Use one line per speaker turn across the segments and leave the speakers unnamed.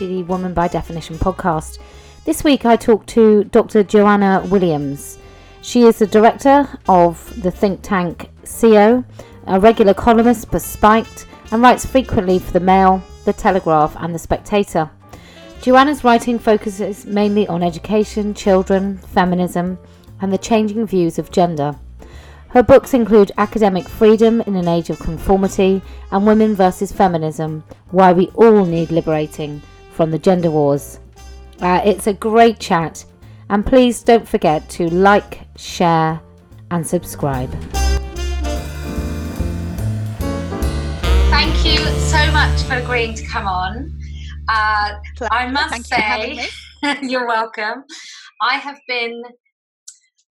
to the Woman by Definition podcast. This week I talked to Dr. Joanna Williams. She is the director of the think tank Cieo, a regular columnist for Spiked, and writes frequently for The Mail, The Telegraph, and The Spectator. Joanna's writing focuses mainly on education, children, feminism, and the changing views of gender. Her books include Academic Freedom in an Age of Conformity and Women versus Feminism Why We All Need Liberating from the Gender Wars. Uh, it's a great chat, and please don't forget to like, share, and subscribe.
Thank you so much for agreeing to come on. Uh, I must say, you're welcome. I have been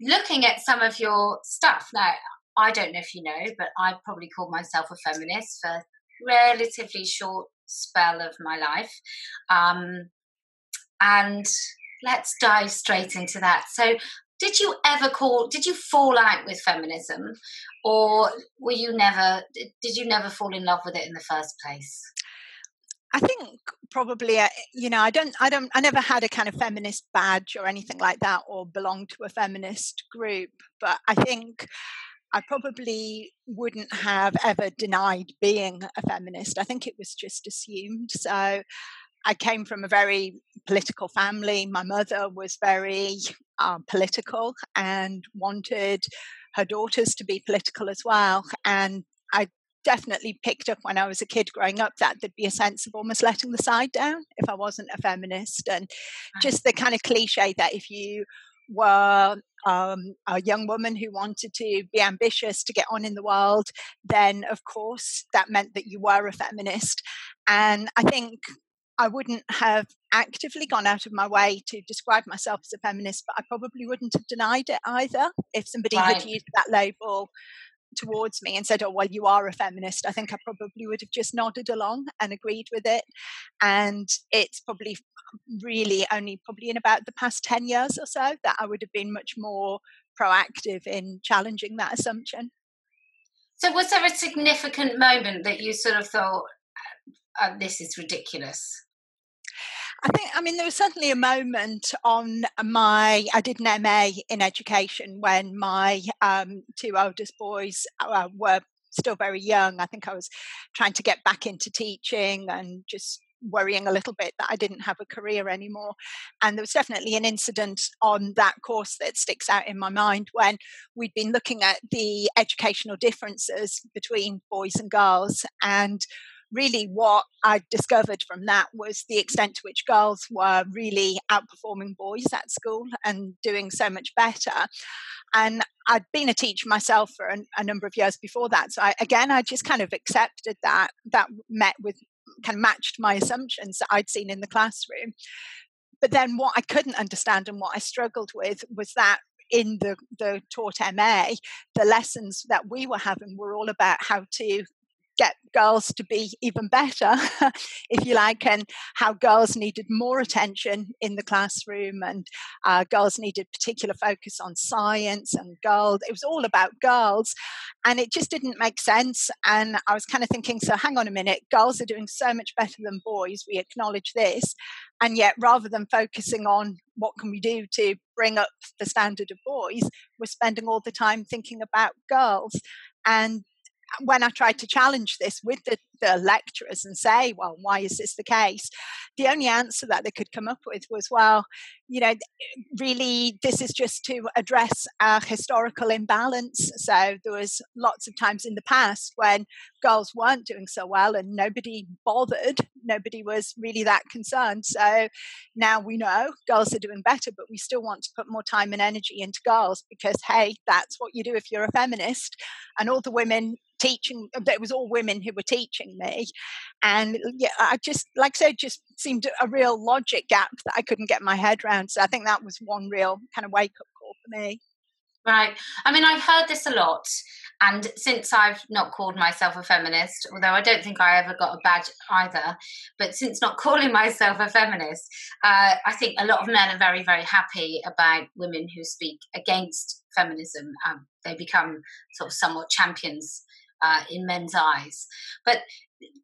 looking at some of your stuff now i don't know if you know but i probably called myself a feminist for relatively short spell of my life um, and let's dive straight into that so did you ever call did you fall out with feminism or were you never did you never fall in love with it in the first place
I think probably, uh, you know, I don't, I don't, I never had a kind of feminist badge or anything like that, or belonged to a feminist group. But I think I probably wouldn't have ever denied being a feminist. I think it was just assumed. So I came from a very political family. My mother was very uh, political and wanted her daughters to be political as well. And I definitely picked up when I was a kid growing up that there'd be a sense of almost letting the side down if I wasn't a feminist, and just the kind of cliche that if you were um, a young woman who wanted to be ambitious to get on in the world, then of course that meant that you were a feminist. And I think I wouldn't have actively gone out of my way to describe myself as a feminist, but I probably wouldn't have denied it either if somebody right. had used that label towards me and said, Oh, well, you are a feminist, I think I probably would have just nodded along and agreed with it. And it's probably really only probably in about the past 10 years or so that I would have been much more proactive in challenging that assumption.
So, was there a significant moment that you sort of thought, uh, this is ridiculous?
I think, I mean, there was certainly a moment on my, I did an MA in education when my um, two oldest boys uh, were still very young. I think I was trying to get back into teaching and just worrying a little bit that I didn't have a career anymore. And there was definitely an incident on that course that sticks out in my mind when we'd been looking at the educational differences between boys and girls. And really what I discovered from that was the extent to which girls were really outperforming boys at school and doing so much better. And I'd been a teacher myself for a, a number of years before that. So I, again, I just kind of accepted that, that met with kind of matched my assumptions that I'd seen in the classroom. But then what I couldn't understand and what I struggled with was that in the, the taught MA, the lessons that we were having were all about how to get girls to be even better, if you like, and how girls needed more attention in the classroom and uh, girls needed particular focus on science and girls. It was all about girls. And it just didn't make sense. And I was kind of thinking, so hang on a minute, girls are doing so much better than boys. We acknowledge this. And yet, rather than focusing on what can we do to bring up the standard of boys, we're spending all the time thinking about girls. And when I tried to challenge this with the, the lecturers and say, well, why is this the case? The only answer that they could come up with was, well, you know, really, this is just to address a historical imbalance. So there was lots of times in the past when girls weren't doing so well and nobody bothered, nobody was really that concerned. So now we know girls are doing better, but we still want to put more time and energy into girls because, hey, that's what you do if you're a feminist. And all the women teaching it was all women who were teaching me and yeah i just like i said just seemed a real logic gap that i couldn't get my head around so i think that was one real kind of wake up call for me
right i mean i've heard this a lot and since I've not called myself a feminist, although I don't think I ever got a badge either, but since not calling myself a feminist, uh, I think a lot of men are very, very happy about women who speak against feminism. Um, they become sort of somewhat champions uh, in men's eyes. But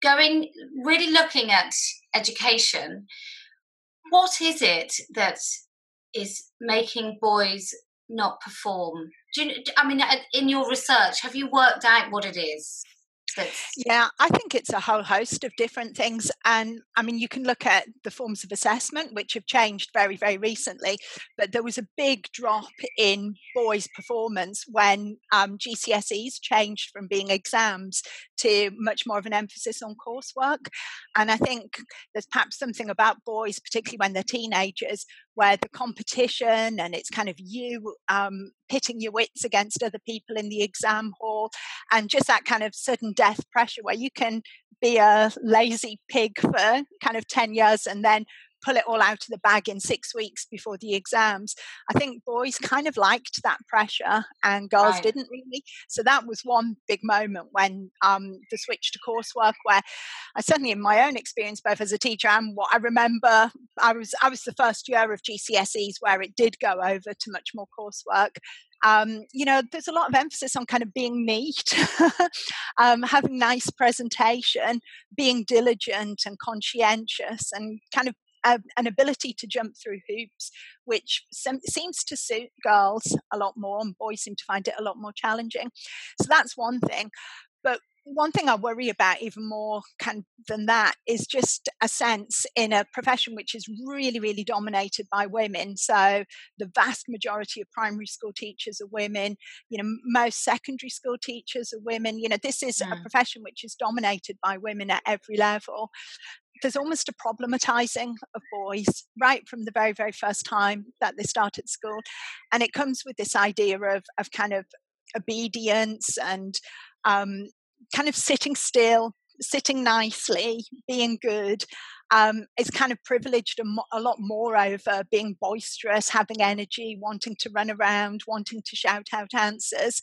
going, really looking at education, what is it that is making boys not perform? Do you, I mean, in your research, have you worked out what it is?
Yeah, I think it's a whole host of different things. And I mean, you can look at the forms of assessment, which have changed very, very recently. But there was a big drop in boys' performance when um, GCSEs changed from being exams to much more of an emphasis on coursework. And I think there's perhaps something about boys, particularly when they're teenagers, where the competition and it's kind of you um, pitting your wits against other people in the exam hall and just that kind of sudden death pressure where you can be a lazy pig for kind of 10 years and then pull it all out of the bag in six weeks before the exams. I think boys kind of liked that pressure and girls right. didn't really. So that was one big moment when um, the switch to coursework, where I certainly, in my own experience, both as a teacher and what I remember, I was I was the first year of GCSEs where it did go over to much more coursework. Um, you know, there's a lot of emphasis on kind of being neat, um, having nice presentation, being diligent and conscientious, and kind of an ability to jump through hoops, which sem- seems to suit girls a lot more, and boys seem to find it a lot more challenging. So that's one thing. But one thing I worry about even more kind than that is just a sense in a profession which is really, really dominated by women. So the vast majority of primary school teachers are women. You know, most secondary school teachers are women. You know, this is a hmm. profession which is dominated by women at every level there's almost a problematizing of boys right from the very very first time that they start at school and it comes with this idea of of kind of obedience and um, kind of sitting still sitting nicely being good um, is kind of privileged a, a lot more over being boisterous having energy wanting to run around wanting to shout out answers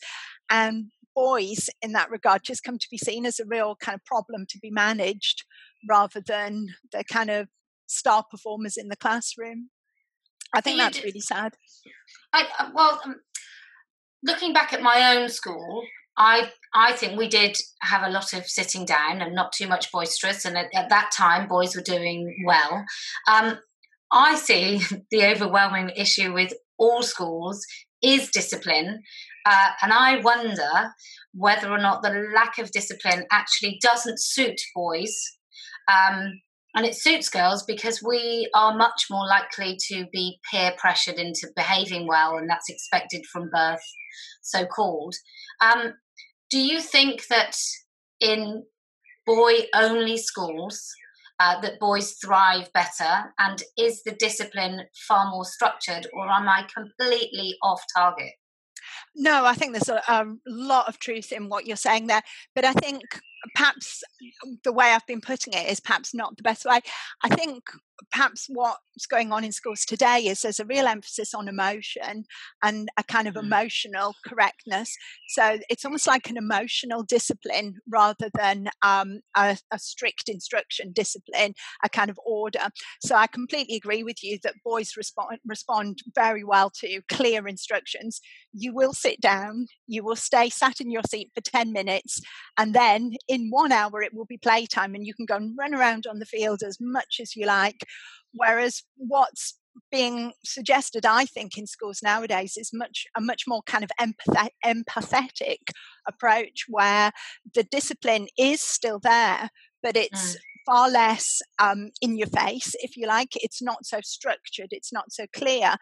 and boys in that regard just come to be seen as a real kind of problem to be managed rather than the kind of star performers in the classroom. I think that's really sad.
I, uh, well, um, looking back at my own school, I I think we did have a lot of sitting down and not too much boisterous, and at, at that time, boys were doing well. Um, I see the overwhelming issue with all schools is discipline, uh, and I wonder whether or not the lack of discipline actually doesn't suit boys um, and it suits girls because we are much more likely to be peer pressured into behaving well, and that's expected from birth, so called. Um, do you think that in boy only schools, uh, that boys thrive better? And is the discipline far more structured, or am I completely off target?
No, I think there's a, a, lot of truth in what you're saying there. But I think perhaps the way I've been putting it is perhaps not the best way. I think perhaps what's going on in schools today is there's a real emphasis on emotion and a kind of mm. emotional correctness. So it's almost like an emotional discipline rather than um, a, a, strict instruction discipline, a kind of order. So I completely agree with you that boys respond respond very well to clear instructions. You will sit down, you will stay sat in your seat for 10 minutes, and then in one hour it will be playtime and you can go and run around on the field as much as you like Whereas what's being suggested, I think, in schools nowadays is much a much more kind of empath- empathetic approach where the discipline is still there, but it's mm far less um, in your face, if you like. It's not so structured, it's not so clear,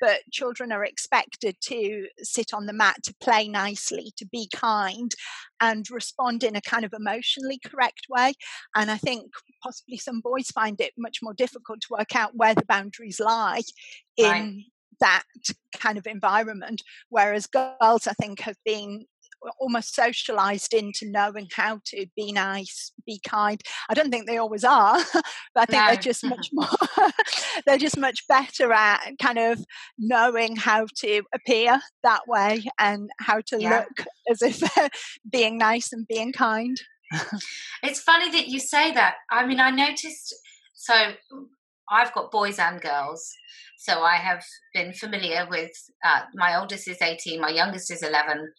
but children are expected to sit on the mat, to play nicely, to be kind, and respond in a kind of emotionally correct way. And I think possibly some boys find it much more difficult to work out where the boundaries lie in. Right. That kind of environment, whereas girls, I think, have been almost socialized into knowing how to be nice, be kind. I don't think they always are, but I think no. they're just much more, they're just much better at kind of knowing how to appear that way and how to yeah. look as if being nice and being kind.
it's funny that you say that. I mean, I noticed, so I've got boys and girls. So I have been familiar with uh, my oldest is 18, my youngest is 11.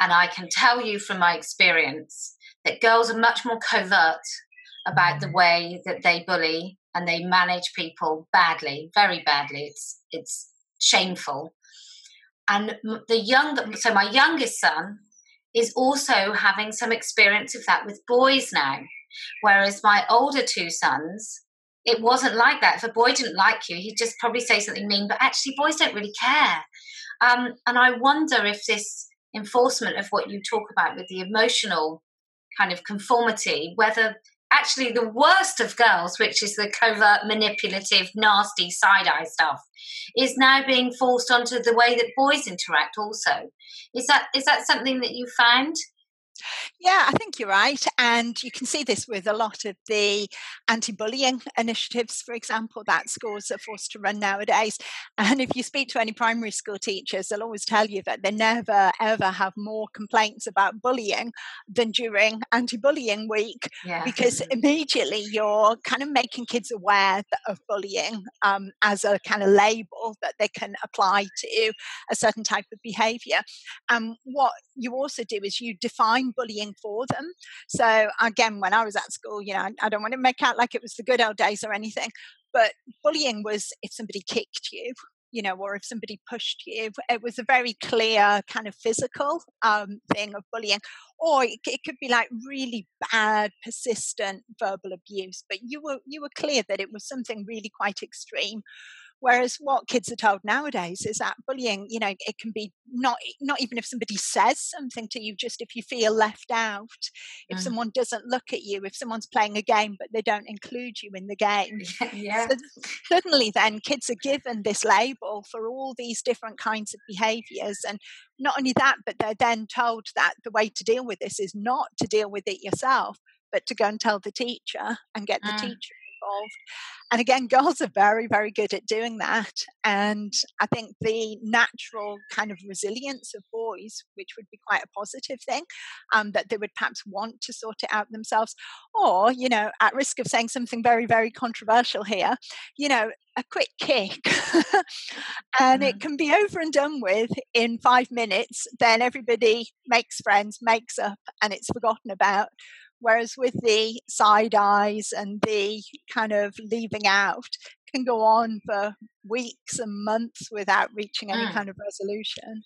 And I can tell you from my experience that girls are much more covert about the way that they bully and they manage people badly, very badly. It's it's shameful. And the young, so my youngest son is also having some experience of that with boys now, whereas my older two sons, it wasn't like that. If a boy didn't like you, he'd just probably say something mean. But actually, boys don't really care. Um, and I wonder if this enforcement of what you talk about with the emotional kind of conformity, whether actually the worst of girls, which is the covert, manipulative, nasty side eye stuff, is now being forced onto the way that boys interact. Also, is that is that something that you found?
Yeah, I think you're right. And you can see this with a lot of the anti bullying initiatives, for example, that schools are forced to run nowadays. And if you speak to any primary school teachers, they'll always tell you that they never, ever have more complaints about bullying than during anti bullying week, yeah. because immediately you're kind of making kids aware of bullying um, as a kind of label that they can apply to a certain type of behavior. And um, what you also do is you define bullying for them. So again, when I was at school, you know, I don't want to make out like it was the good old days or anything, but bullying was if somebody kicked you, you know, or if somebody pushed you. It was a very clear kind of physical um, thing of bullying, or it, it, could be like really bad, persistent verbal abuse. But you were you were clear that it was something really quite extreme. Whereas what kids are told nowadays is that bullying, you know, it can be not not even if somebody says something to you, just if you feel left out, if mm. someone doesn't look at you, if someone's playing a game but they don't include you in the game.
yeah. So
suddenly then kids are given this label for all these different kinds of behaviors and not only that, but they're then told that the way to deal with this is not to deal with it yourself, but to go and tell the teacher and get the mm. teacher involved. And again, girls are very, very good at doing that. And I think the natural kind of resilience of boys, which would be quite a positive thing, um, that they would perhaps want to sort it out themselves. Or, you know, at risk of saying something very, very controversial here, you know, a quick kick and it mm-hmm. can be over and done with in five minutes. Then everybody makes friends, makes up, and it's forgotten about. Whereas with the side eyes and the kind of leaving out can go on for weeks and months without reaching any mm. kind of resolution.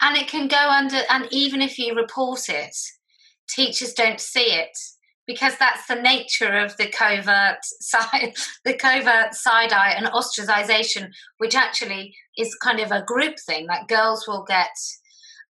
And it can go under, and even if you report it, teachers don't see it because that's the nature of the covert side, the covert side eye and ostracization, which actually is kind of a group thing. Like girls will get.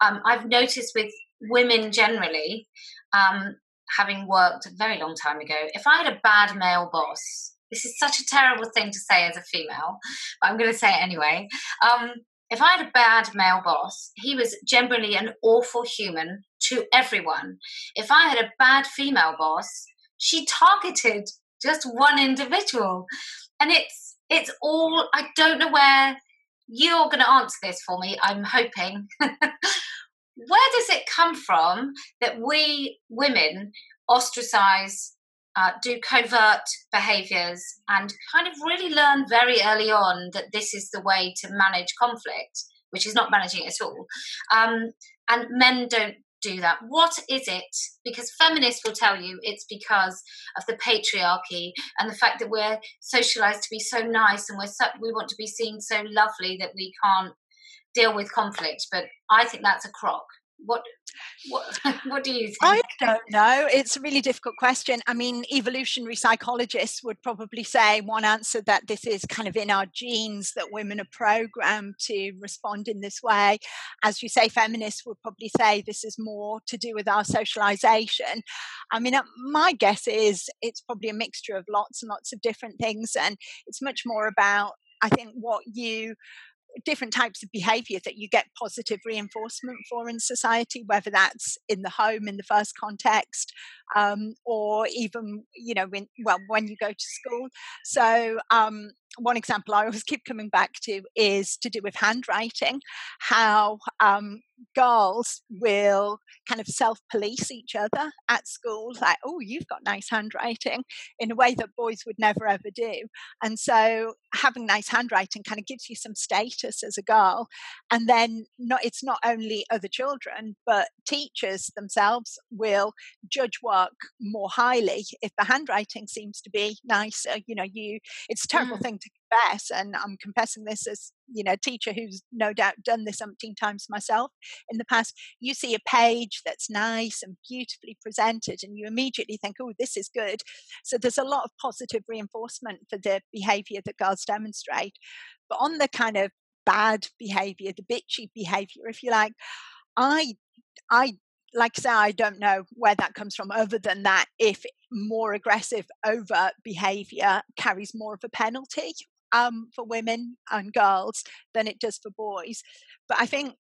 Um, I've noticed with women generally, um, having worked a very long time ago, if I had a bad male boss, this is such a terrible thing to say as a female, but I'm going to say it anyway. Um, if I had a bad male boss, he was generally an awful human to everyone. If I had a bad female boss, she targeted just one individual. And it's it's all I don't know where you're going to answer this for me. I'm hoping. where does it come from that we women ostracize, uh, do covert behaviors, and kind of really learn very early on that this is the way to manage conflict, which is not managing at all. Um, and men don't do that. What is it? Because feminists will tell you it's because of the patriarchy and the fact that we're socialized to be so nice and we're so, we want to be seen so lovely that we can't deal with conflict. But I think that's a crock. What what what do you think? I
don't know. It's a really difficult question. I mean, evolutionary psychologists would probably say one answer that this is kind of in our genes that women are programmed to respond in this way. As you say, feminists would probably say this is more to do with our socialization. I mean, uh, my guess is it's probably a mixture of lots and lots of different things, and it's much more about I think what you different types of behavior that you get positive reinforcement for in society, whether that's in the home in the first context, um, or even you know when well when you go to school. So um, one example I always keep coming back to is to do with handwriting. How um, girls will kind of self police each other at school, like, oh, you've got nice handwriting, in a way that boys would never ever do. And so having nice handwriting kind of gives you some status as a girl. And then not, it's not only other children, but teachers themselves will judge work more highly if the handwriting seems to be nicer. You know, you it's a terrible mm. thing to confess, and I'm confessing this as you know, teacher who's no doubt done this umpteen times myself in the past. You see a page that's nice and beautifully presented, and you immediately think, "Oh, this is good." So there's a lot of positive reinforcement for the behaviour that girls demonstrate. But on the kind of bad behaviour, the bitchy behaviour, if you like, I I like I say, I don't know where that comes from, other than that, if more aggressive, overt behavior carries more of a penalty um, for women and girls than it does for boys. But I think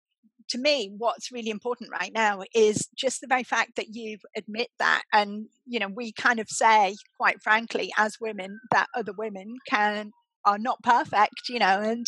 to me, what's really important right now is just the very fact that you admit that. And, you know, we kind of say, quite frankly, as women, that other women can are not perfect, you know, and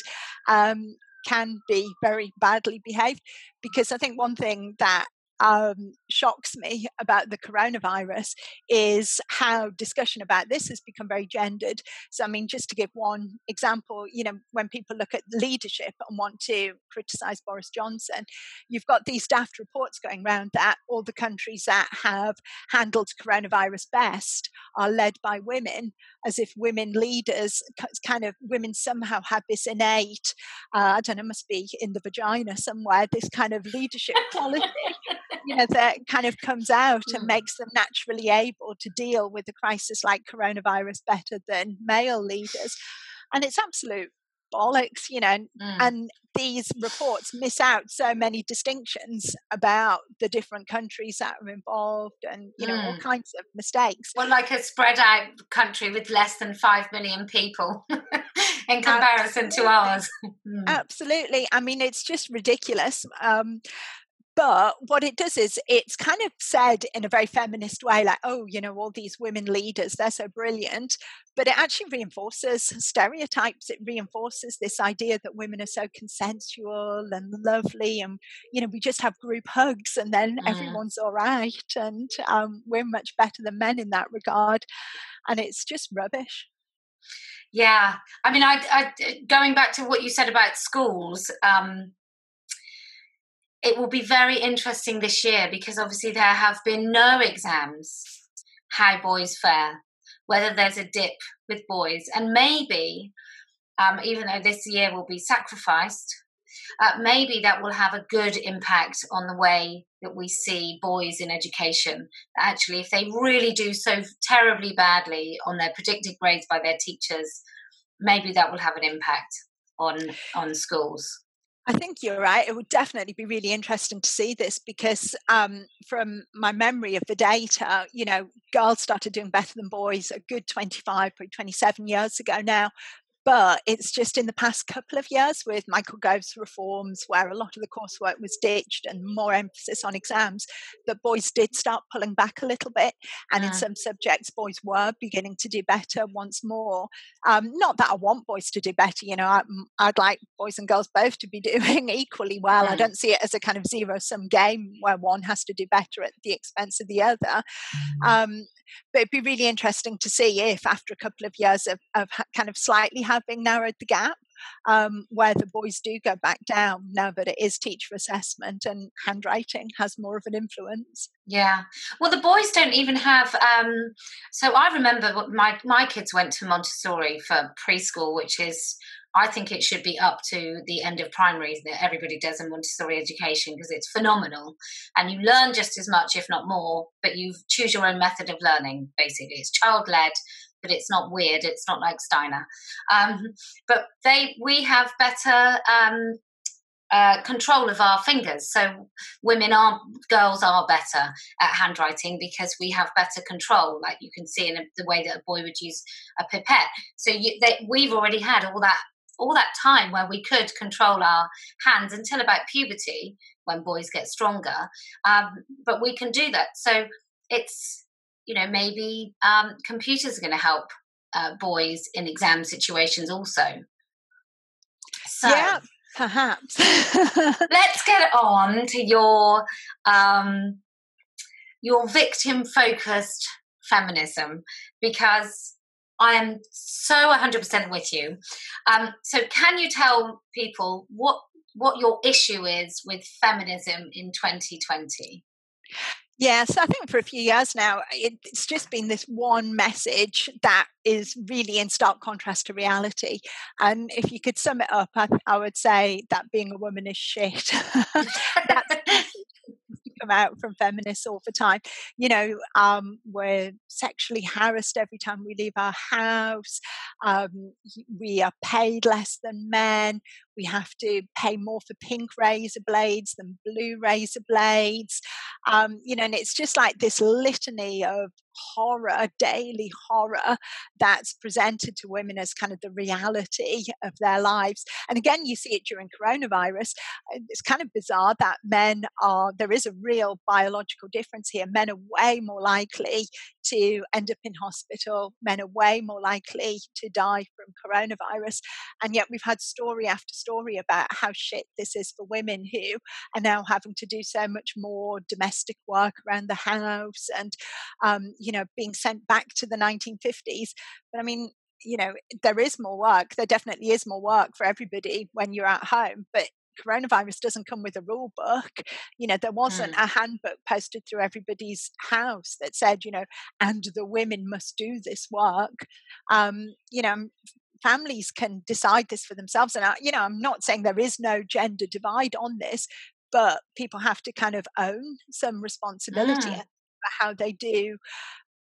um, can be very badly behaved. Because I think one thing that um, shocks me about the coronavirus is how discussion about this has become very gendered. So, I mean, just to give one example, you know, when people look at leadership and want to criticize Boris Johnson, you've got these daft reports going around that all the countries that have handled coronavirus best are led by women, as if women leaders, kind of women somehow have this innate, uh, I don't know, must be in the vagina somewhere, this kind of leadership quality you know, that kind of comes out and mm. makes them naturally able to deal with a crisis like coronavirus better than male leaders. And it's absolute bollocks, you know, mm. and these reports miss out so many distinctions about the different countries that are involved and, you know, mm. all kinds of mistakes.
Well, like a spread out country with less than 5 million people in comparison Absolutely. to ours.
Mm. Absolutely. I mean, it's just ridiculous. Um, but what it does is it's kind of said in a very feminist way, like, oh, you know, all these women leaders, they're so brilliant. But it actually reinforces stereotypes. It reinforces this idea that women are so consensual and lovely. And, you know, we just have group hugs and then mm. everyone's all right. And um, we're much better than men in that regard. And it's just rubbish.
Yeah. I mean, I, I going back to what you said about schools, um, it will be very interesting this year because obviously there have been no exams how boys fare, whether there's a dip with boys, and maybe, um, even though this year will be sacrificed, uh, maybe that will have a good impact on the way that we see boys in education. Actually, if they really do so terribly badly on their predicted grades by their teachers, maybe that will have an impact on on schools.
I think you're right. It would definitely be really interesting to see this because, um, from my memory of the data, you know, girls started doing better than boys a good 25, 27 years ago now. But it's just in the past couple of years with Michael Gove's reforms, where a lot of the coursework was ditched and more emphasis on exams, that boys did start pulling back a little bit. And in some subjects, boys were beginning to do better once more. Um, not that I want boys to do better, you know, I, would like boys and girls both to be doing equally well. I don't see it as a kind of zero sum game where one has to do better at the expense of the other. Mm. Um, but it'd be really interesting to see if, after a couple of years of, of kind of slightly having narrowed the gap, um, where the boys do go back down now that it is teacher assessment and handwriting has more of an influence.
Yeah, well, the boys don't even have. Um, so I remember my my kids went to Montessori for preschool, which is I think it should be up to the end of primary that everybody does a Montessori education because it's phenomenal and you learn just as much, if not more, but you choose your own method of learning, basically. It's child led, but it's not weird. It's not like Steiner. Um, but they, we have better um, uh, control of our fingers. So women are, girls are better at handwriting because we have better control. Like you can see in a, the way that a boy would use a pipette. So you, they, we've already had all that all that time where we could control our hands until about puberty when boys get stronger. Um, but we can do that. So it's, you know, maybe um, computers are going to help uh, boys in exam situations also.
So, yeah. Perhaps.
Let's get on to your um, your victim focused feminism because I am so 100% with you. Um, so, can you tell people what what your issue is with feminism in 2020?
Yes, I think for a few years now, it's just been this one message that is really in stark contrast to reality. And if you could sum it up, I, I would say that being a woman is shit. That's come out from feminists all the time. You know, um, we're sexually harassed every time we leave our house. Um, we are paid less than men. We have to pay more for pink razor blades than blue razor blades. Um, you know, and it's just like this litany of horror, daily horror that's presented to women as kind of the reality of their lives. And again, you see it during coronavirus. It's kind of bizarre that men are, there is a real biological difference here. Men are way more likely to end up in hospital. Men are way more likely to die from coronavirus. And yet we've had story after story about how shit this is for women who are now having to do so much more domestic work around the house and, um, you know, being sent back to the 1950s. But I mean, you know, there is more work. There definitely is more work for everybody when you're at home. But coronavirus doesn't come with a rule book. You know, there wasn't mm. a handbook posted through everybody's house that said, you know, and the women must do this work. Um, you know, families can decide this for themselves. And, I, you know, I'm not saying there is no gender divide on this, but people have to kind of own some responsibility mm. for how they do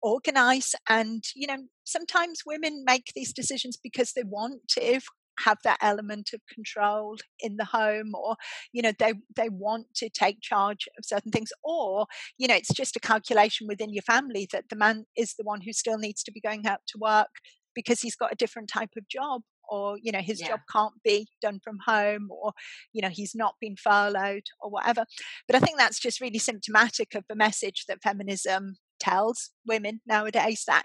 organize and you know sometimes women make these decisions because they want to have that element of control in the home or you know they they want to take charge of certain things or you know it's just a calculation within your family that the man is the one who still needs to be going out to work because he's got a different type of job or you know his yeah. job can't be done from home or you know he's not been furloughed or whatever but i think that's just really symptomatic of the message that feminism tells women nowadays that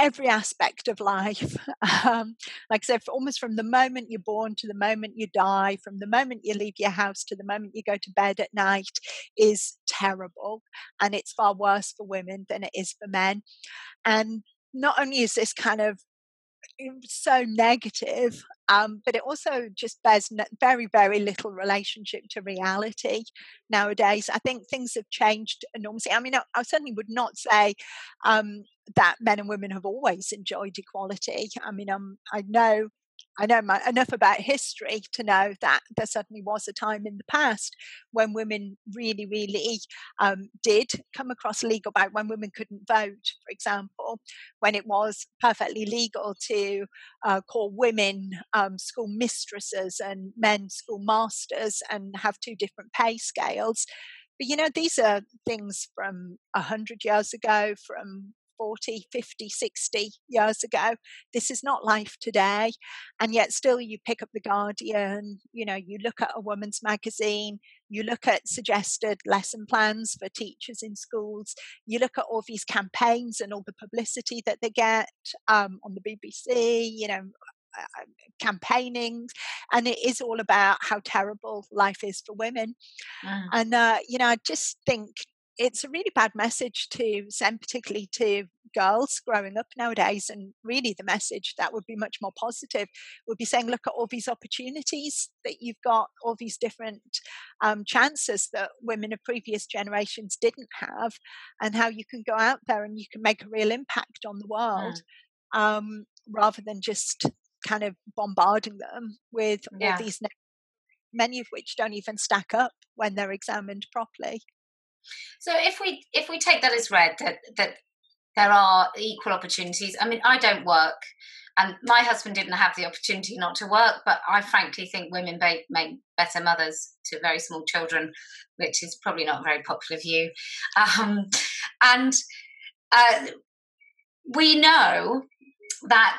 every aspect of life. Um, like I said, almost from the moment you're born to the moment you die, from the moment you leave your house to the moment you go to bed at night, is terrible. And it's far worse for women than it is for men. And not only is this kind of so negative, um, but it also just bears very, very little relationship to reality nowadays. I think things have changed enormously. I mean, I, I certainly would not say um, that men and women have always enjoyed equality. I mean, um, I know I know my, enough about history to know that there certainly was a time in the past when women really, really um, did come across legal bout when women couldn't vote, for example, when it was perfectly legal to uh, call women um, school mistresses and men school masters and have two different pay scales. But you know, these are things from a hundred years ago, from 40, 50, 60 years ago. This is not life today. And yet, still, you pick up The Guardian, you know, you look at a woman's magazine, you look at suggested lesson plans for teachers in schools, you look at all these campaigns and all the publicity that they get um, on the BBC, you know, uh, campaigning and it is all about how terrible life is for women mm. and uh, you know i just think it's a really bad message to send, particularly to girls growing up nowadays. And really, the message that would be much more positive would be saying, look at all these opportunities that you've got, all these different um, chances that women of previous generations didn't have, and how you can go out there and you can make a real impact on the world yeah. um, rather than just kind of bombarding them with yeah. all these many of which don't even stack up when they're examined properly.
So if we if we take that as read that that there are equal opportunities. I mean, I don't work, and my husband didn't have the opportunity not to work. But I frankly think women make, make better mothers to very small children, which is probably not a very popular view. Um, and uh, we know that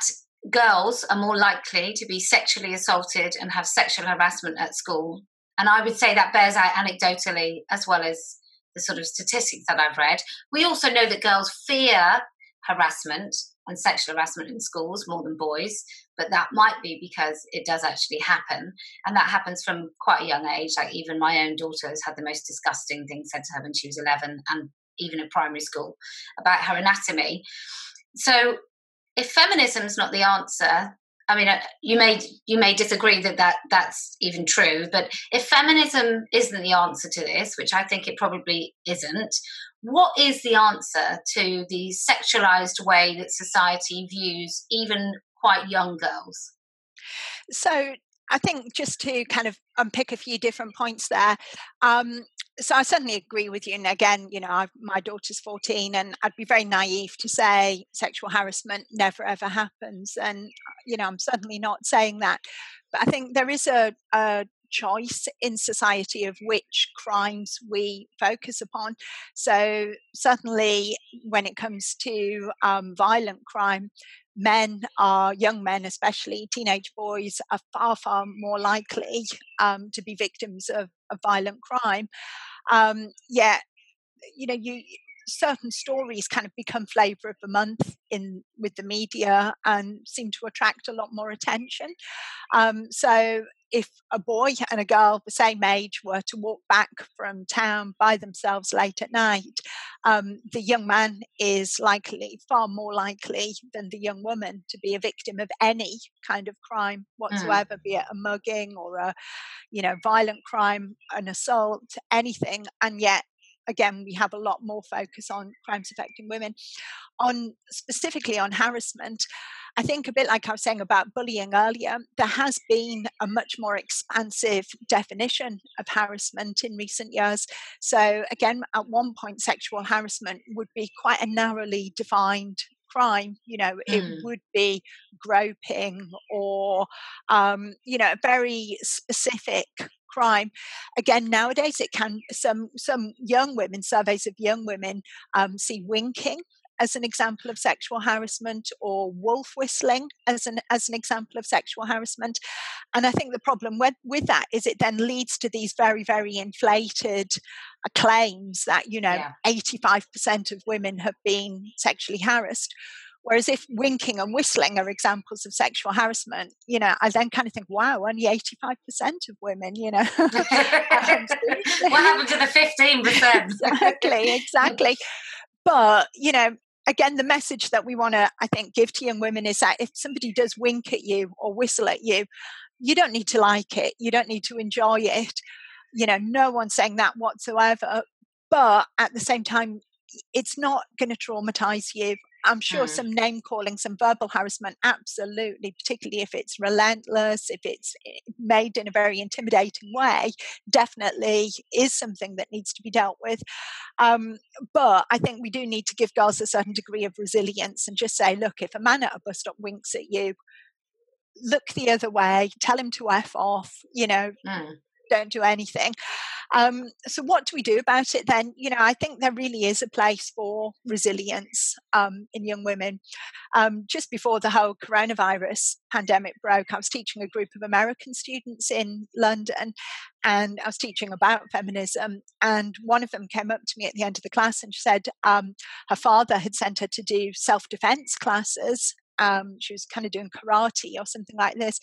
girls are more likely to be sexually assaulted and have sexual harassment at school. And I would say that bears out anecdotally as well as the sort of statistics that I've read. We also know that girls fear harassment and sexual harassment in schools more than boys, but that might be because it does actually happen. And that happens from quite a young age. Like, even my own daughter has had the most disgusting things said to her when she was 11 and even in primary school about her anatomy. So, if feminism is not the answer, I mean, uh, you may you may disagree that, that that's even true, but if feminism isn't the answer to this, which I think it probably isn't, what is the answer to the sexualized way that society views even quite young girls?
So, I think just to kind of unpick a few different points there. Um, so I certainly agree with you. And again, you know, I've, my daughter's 14, and I'd be very naive to say sexual harassment never ever happens. And, you know, I'm certainly not saying that. But I think there is a, a choice in society of which crimes we focus upon. So, certainly when it comes to um, violent crime, men are young men especially teenage boys are far far more likely um, to be victims of, of violent crime um, yet you know you certain stories kind of become flavor of the month in with the media and seem to attract a lot more attention um, so if a boy and a girl the same age were to walk back from town by themselves late at night um, the young man is likely far more likely than the young woman to be a victim of any kind of crime mm. whatsoever mm. be it a mugging or a you know violent crime an assault anything and yet again, we have a lot more focus on crimes affecting women. On specifically on harassment, I think a bit like I was saying about bullying earlier, there has been a much more expansive definition of harassment in recent years. So, again, at one point, sexual harassment would be quite a narrowly defined crime you know it mm. would be groping or um, you know a very specific crime. Again, nowadays it can some some young women surveys of young women um, see winking as an example of sexual harassment or wolf whistling as an as an example of sexual harassment and i think the problem with, with that is it then leads to these very very inflated uh, claims that you know yeah. 85% of women have been sexually harassed Whereas if winking and whistling are examples of sexual harassment, you know, I then kind of think, wow, only 85% of women, you know. what
happened to the 15%?
exactly, exactly. But, you know, again, the message that we want to, I think, give to young women is that if somebody does wink at you or whistle at you, you don't need to like it. You don't need to enjoy it. You know, no one's saying that whatsoever. But at the same time, it's not going to traumatize you. I'm sure mm. some name calling, some verbal harassment, absolutely, particularly if it's relentless, if it's eh, made in a very intimidating way, definitely is something that needs to be dealt with. Um, but I think we do need to give girls a certain degree of resilience and just say, look, if a man at a bus stop winks at you, look the other way, tell him to F off, you know, mm don't do anything. Um, so, what do we do about it then? You know, I think there really is a place for resilience um, in young women. Um, just before the whole coronavirus pandemic broke, I was teaching a group of American students in London and I was teaching about feminism. And one of them came up to me at the end of the class and she said um, her father had sent her to do self defense classes um, she was kind of doing karate or something like this.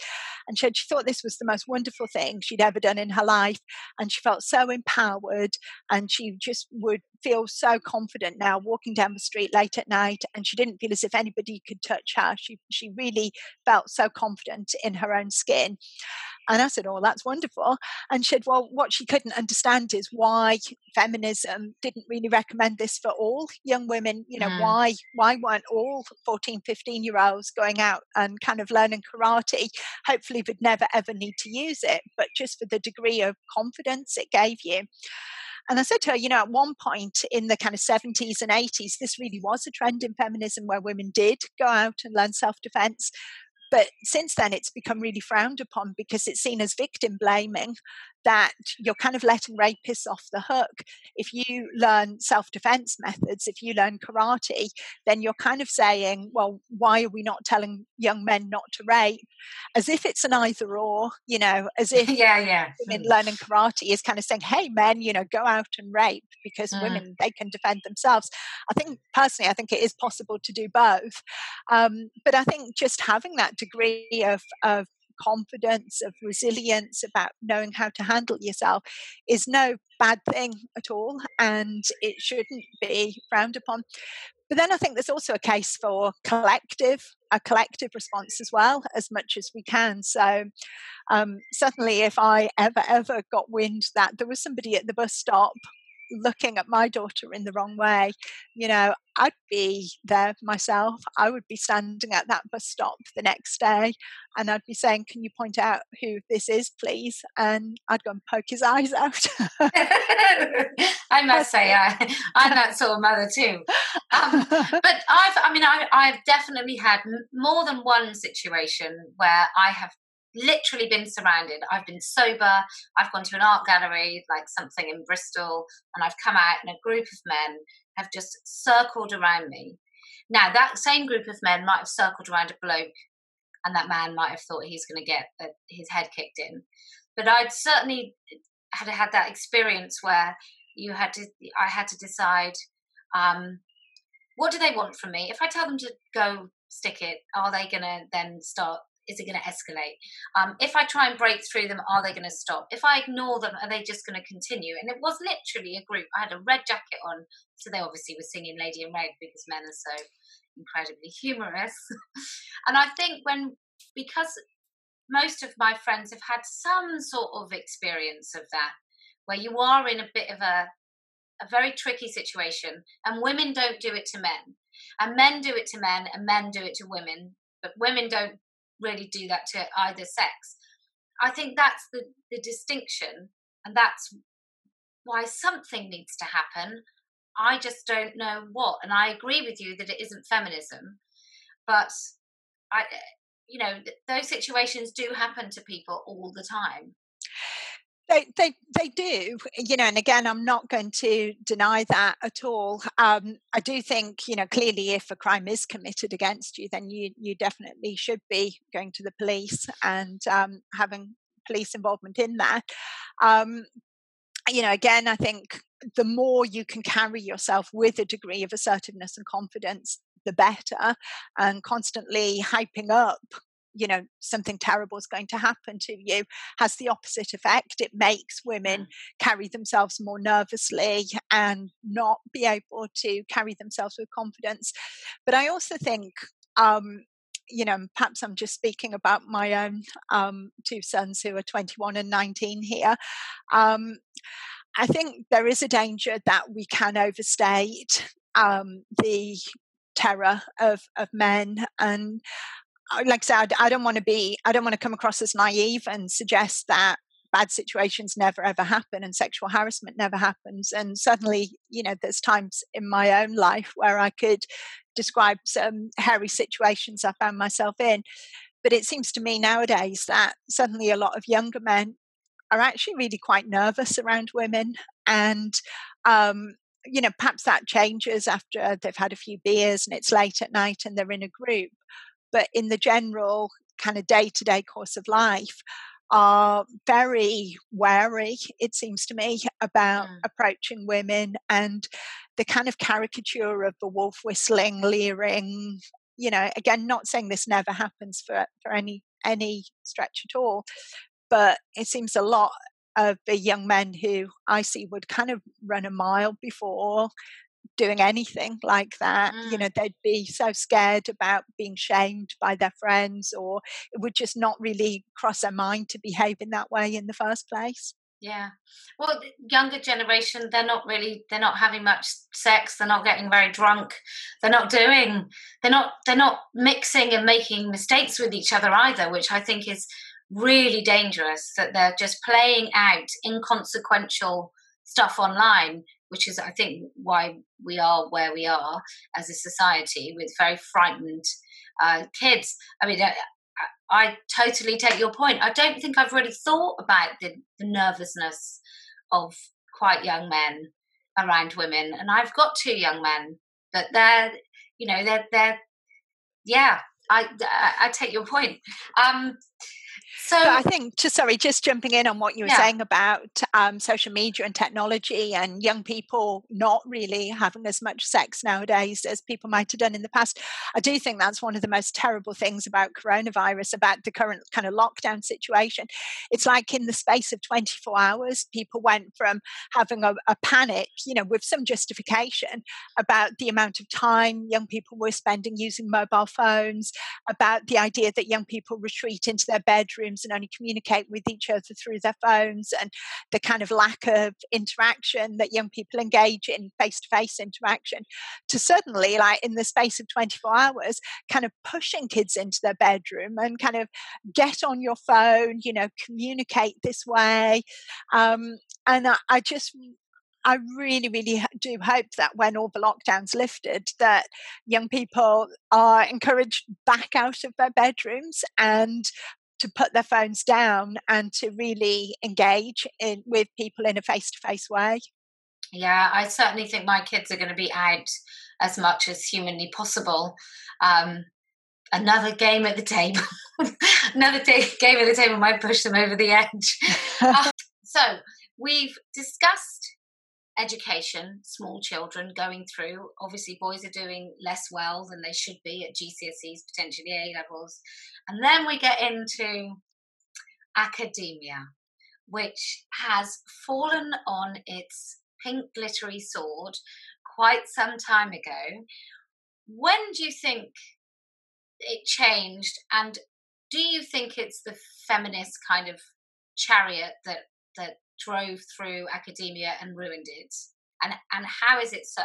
And she, she thought this was the most wonderful thing she'd ever done in her life. And she felt so empowered and she just would feel so confident now walking down the street late at night and she didn't feel as if anybody could touch her she she really felt so confident in her own skin and I said, Oh, that's wonderful. And she said, Well, what she couldn't understand is why feminism didn't really recommend this for all young women. You know, mm. why why weren't all 14, 15 year olds going out and kind of learning karate? Hopefully would never ever need to use it, but just for the degree of confidence it gave you. And I said to her, you know, at one point in the kind of 70s and 80s, this really was a trend in feminism where women did go out and learn self defense. But since then, it's become really frowned upon because it's seen as victim blaming. That you're kind of letting rapists off the hook. If you learn self defense methods, if you learn karate, then you're kind of saying, well, why are we not telling young men not to rape? As if it's an either or, you know, as if
yeah, yeah.
women hmm. learning karate is kind of saying, hey, men, you know, go out and rape because mm. women, they can defend themselves. I think personally, I think it is possible to do both. Um, but I think just having that degree of, of confidence, of resilience, about knowing how to handle yourself is no bad thing at all. And it shouldn't be frowned upon. But then I think there's also a case for collective, a collective response as well, as much as we can. So um, certainly, if I ever ever got wind that there was somebody at the bus stop looking at my daughter in the wrong way, you know, I'd be there myself. I would be standing at that bus stop the next day and I'd be saying, Can you point out who this is, please? And I'd go and poke his eyes out.
I must say, I, I'm that sort of mother too. Um, but I've, I mean, I, I've definitely had more than one situation where I have literally been surrounded. I've been sober. I've gone to an art gallery, like something in Bristol, and I've come out, and a group of men have just circled around me. Now, that same group of men might have circled around a bloke, and that man might have thought he's going to get a, his head kicked in. But I'd certainly had had that experience where you had to, I had to decide, um, what do they want from me? If I tell them to go stick it, are they going to then start is it going to escalate? Um, if I try and break through them, are they going to stop? If I ignore them, are they just going to continue? And it was literally a group. I had a red jacket on, so they obviously were singing Lady in Red because men are so incredibly humorous. and I think when, because most of my friends have had some sort of experience of that, where you are in a bit of a, a very tricky situation, and women don't do it to men, and men do it to men, and men do it to women, but women don't really do that to either sex. I think that's the, the distinction, and that's why something needs to happen. I just don't know what. And I agree with you that it isn't feminism, but I, eh, you know, those situations do happen to people all the time.
They, they, they do, you know, and again, I'm not going to deny that at all. Um, I do think, you know, clearly if a crime is committed against you, then you, you definitely should be going to the police and um, having police involvement in that. Um, you know, again, I think the more you can carry yourself with a degree of assertiveness and confidence, the better. And constantly hyping up you know something terrible is going to happen to you has the opposite effect it makes women mm. carry themselves more nervously and not be able to carry themselves with confidence but i also think um, you know, perhaps I'm just speaking about my own um, two sons who are 21 and 19 here. Um, I think there is a danger that we can overstate um, the terror of, of men and like I said, I don't want to be, I don't want to come across as naive and suggest that bad situations never ever happen and sexual harassment never happens. And suddenly, you know, there's times in my own life where I could describe some hairy situations I found myself in. But it seems to me nowadays that suddenly a lot of younger men are actually really quite nervous around women. And, um, you know, perhaps that changes after they've had a few beers and it's late at night and they're in a group but in the general kind of day to day course of life, are very wary, it seems to me, about mm. approaching women and the kind of caricature of the wolf whistling, leering. You know, again, not saying this never happens for for any any stretch at all, but it seems a lot of the young men who I see would kind of run a mile before doing anything like that. Mm. You know, they'd be so scared about being shamed by their friends, or it would just not really cross their mind to behave in that way in the first place.
Yeah. Well, the younger generation, they're not really, they're not having much sex. They're not getting very drunk. They're not doing, they're not, they're not mixing and making mistakes with each other either, which I think is really dangerous that they're just playing out inconsequential stuff online which is, I think, why we are where we are as a society with very frightened uh, kids. I mean, I, I totally take your point. I don't think I've really thought about the, the nervousness of quite young men around women, and I've got two young men, but they're, you know, they're they're, yeah. I I, I take your point. Um,
so but I think, just sorry, just jumping in on what you were yeah. saying about um, social media and technology and young people not really having as much sex nowadays as people might have done in the past. I do think that's one of the most terrible things about coronavirus, about the current kind of lockdown situation. It's like in the space of 24 hours, people went from having a, a panic, you know, with some justification about the amount of time young people were spending using mobile phones, about the idea that young people retreat into their bedrooms and only communicate with each other through their phones and the kind of lack of interaction that young people engage in face to face interaction to suddenly like in the space of 24 hours kind of pushing kids into their bedroom and kind of get on your phone you know communicate this way. Um, and I, I just I really, really do hope that when all the lockdowns lifted, that young people are encouraged back out of their bedrooms and to put their phones down and to really engage in, with people in a face to face way.
Yeah, I certainly think my kids are going to be out as much as humanly possible. Um, another game at the table, another t- game at the table might push them over the edge. uh, so we've discussed education, small children going through. Obviously, boys are doing less well than they should be at GCSEs, potentially A levels. And then we get into academia, which has fallen on its pink glittery sword quite some time ago. When do you think it changed? And do you think it's the feminist kind of chariot that that drove through academia and ruined it? And and how is it so?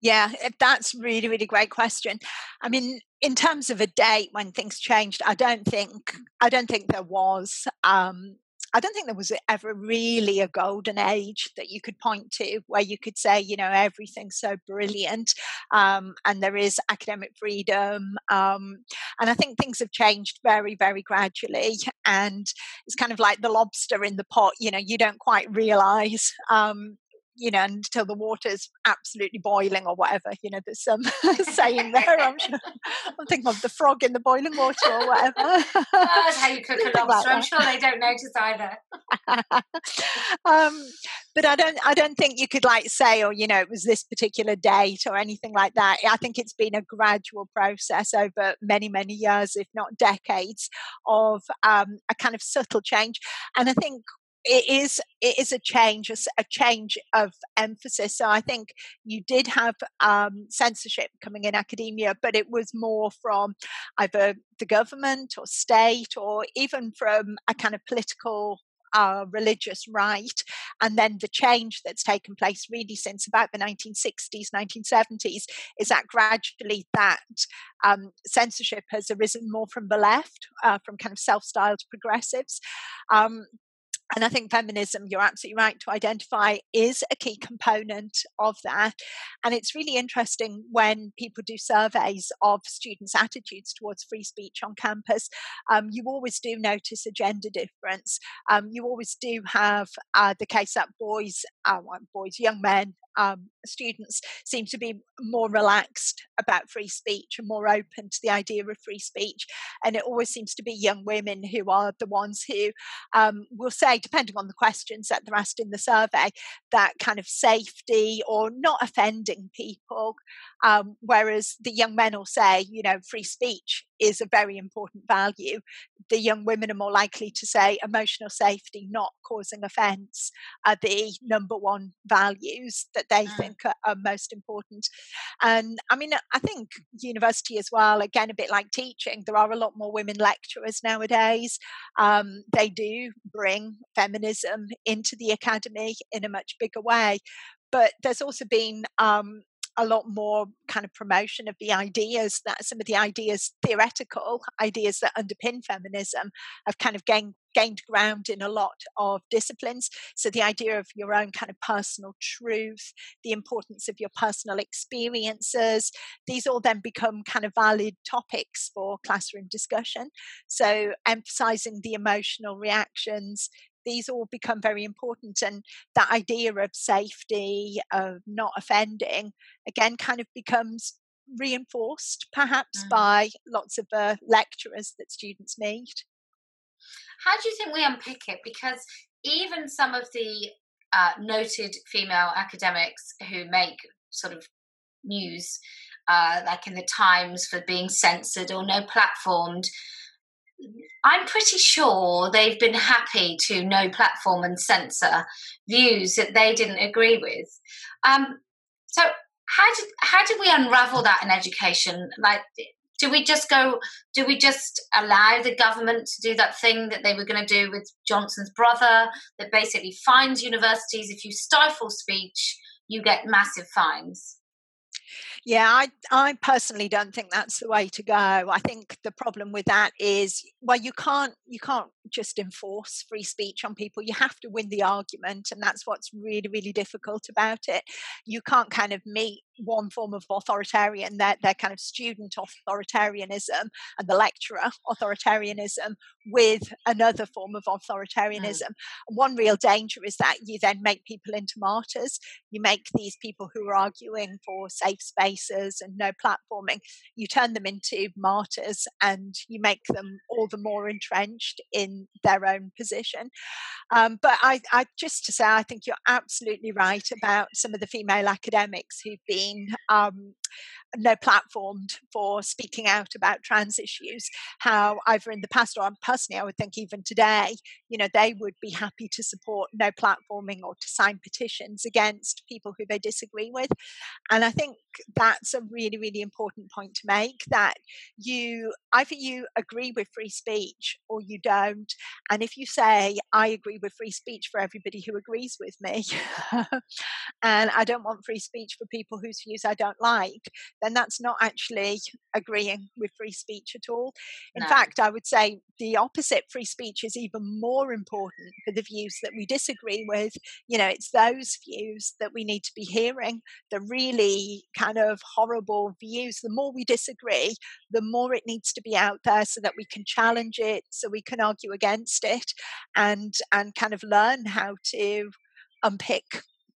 Yeah, eh, that's really, really great question. I mean, in terms of a date when things changed, I don't think I don't think there was. Um, I don't think there was ever really a golden age that you could point to where you could say, you know, everything's so brilliant um, and there is academic freedom. Um, and I think things have changed very, very gradually. And it's kind of like the lobster in the pot, you know, you don't quite realize um, you know, until the water's absolutely boiling or whatever. You know, there's some saying there. I'm sure. I'm thinking of the frog in the boiling water or whatever.
That's how you cook a lobster. I'm sure they don't notice either.
um, but I don't. I don't think you could like say, or oh, you know, it was this particular date or anything like that. I think it's been a gradual process over many, many years, if not decades, of um, a kind of subtle change. And I think it is it is a change a change of emphasis so i think you did have um, censorship coming in academia but it was more from either the government or state or even from a kind of political uh, religious right, and then the change that's taken place really since about the 1960s, 1970s, is that gradually that um, censorship has arisen more from the left, uh, from kind of self-styled progressives. Um, and I think feminism, you're absolutely right to identify, is a key component of that. And it's really interesting when people do surveys of students' attitudes towards free speech on campus. Um, you always do notice a gender difference. Um, you always do have uh, the case that boys, uh, boys, young men, um, students seem to be more relaxed about free speech and more open to the idea of free speech. And it always seems to be young women who are the ones who um, will say, depending on the questions that they're asked in the survey, that kind of safety or not offending people. Um, whereas the young men will say, you know, free speech is a very important value. The young women are more likely to say emotional safety, not causing offence, are the number one values that they mm. think are, are, most important. And I mean, I think university as well, again, a bit like teaching, there are a lot more women lecturers nowadays. Um, they do bring feminism into the academy in a much bigger way. But there's also been um, a lot more kind of promotion of the ideas that some of the ideas, theoretical ideas that underpin feminism, have kind of gained gained ground in a lot of disciplines. So the idea of your own kind of personal truth, the importance of your personal experiences, these all then become kind of valid topics for classroom discussion. So emphasizing the emotional reactions, these all become very important. And that idea of safety, of not offending, again, kind of becomes reinforced perhaps mm. by lots of uh, lecturers that students meet.
How do you think we unpick it? Because even some of the uh, noted female academics who make sort of news, uh, like in the Times for being censored or no platformed, I'm pretty sure they've been happy to no platform and censor views that they didn't agree with. Um, so how did how did we unravel that in education? Like, do we just go? Do we just allow the government to do that thing that they were going to do with Johnson's brother, that basically fines universities if you stifle speech, you get massive fines?
Yeah, I, I personally don't think that's the way to go. I think the problem with that is, well, you can't you can't just enforce free speech on people. You have to win the argument, and that's what's really really difficult about it. You can't kind of meet one form of authoritarian, their, their kind of student authoritarianism and the lecturer authoritarianism with another form of authoritarianism. Mm. One real danger is that you then make people into martyrs. You make these people who are arguing for safe spaces and no platforming, you turn them into martyrs and you make them all the more entrenched in their own position. Um, but I, I just to say, I think you're absolutely right about some of the female academics who've been um, no platformed for speaking out about trans issues. How either in the past or personally, I would think even today, you know, they would be happy to support no platforming or to sign petitions against people who they disagree with. And I think that's a really, really important point to make that you either you agree with free speech or you don't. And if you say, I agree with free speech for everybody who agrees with me, and I don't want free speech for people whose views I don't like, then that's not actually agreeing with free speech at all. In no. fact, I would say the opposite free speech is even more important for the views that we disagree with. You know, it's those views that we need to be hearing, the really kind of horrible views. The more we disagree, the more it needs to be out there so that we can challenge it, so we can argue against it and and kind of learn how to unpick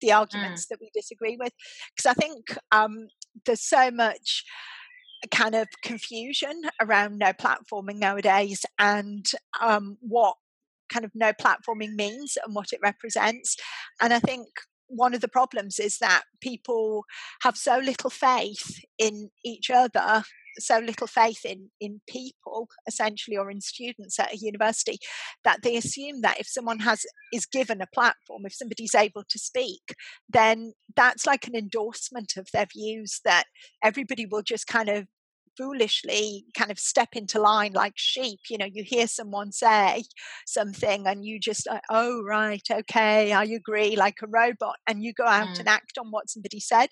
the mm. arguments mm. that we disagree with. Because I think um, there's so much kind of confusion around no platforming nowadays and um, what kind of no platforming means and what it represents. And I think one of the problems is that people have so little faith in each other so little faith in in people essentially or in students at a university that they assume that if someone has is given a platform if somebody's able to speak then that's like an endorsement of their views that everybody will just kind of foolishly kind of step into line like sheep. You know, you hear someone say something and you just like, oh, right, okay, I agree, like a robot, and you go out mm. and act on what somebody said.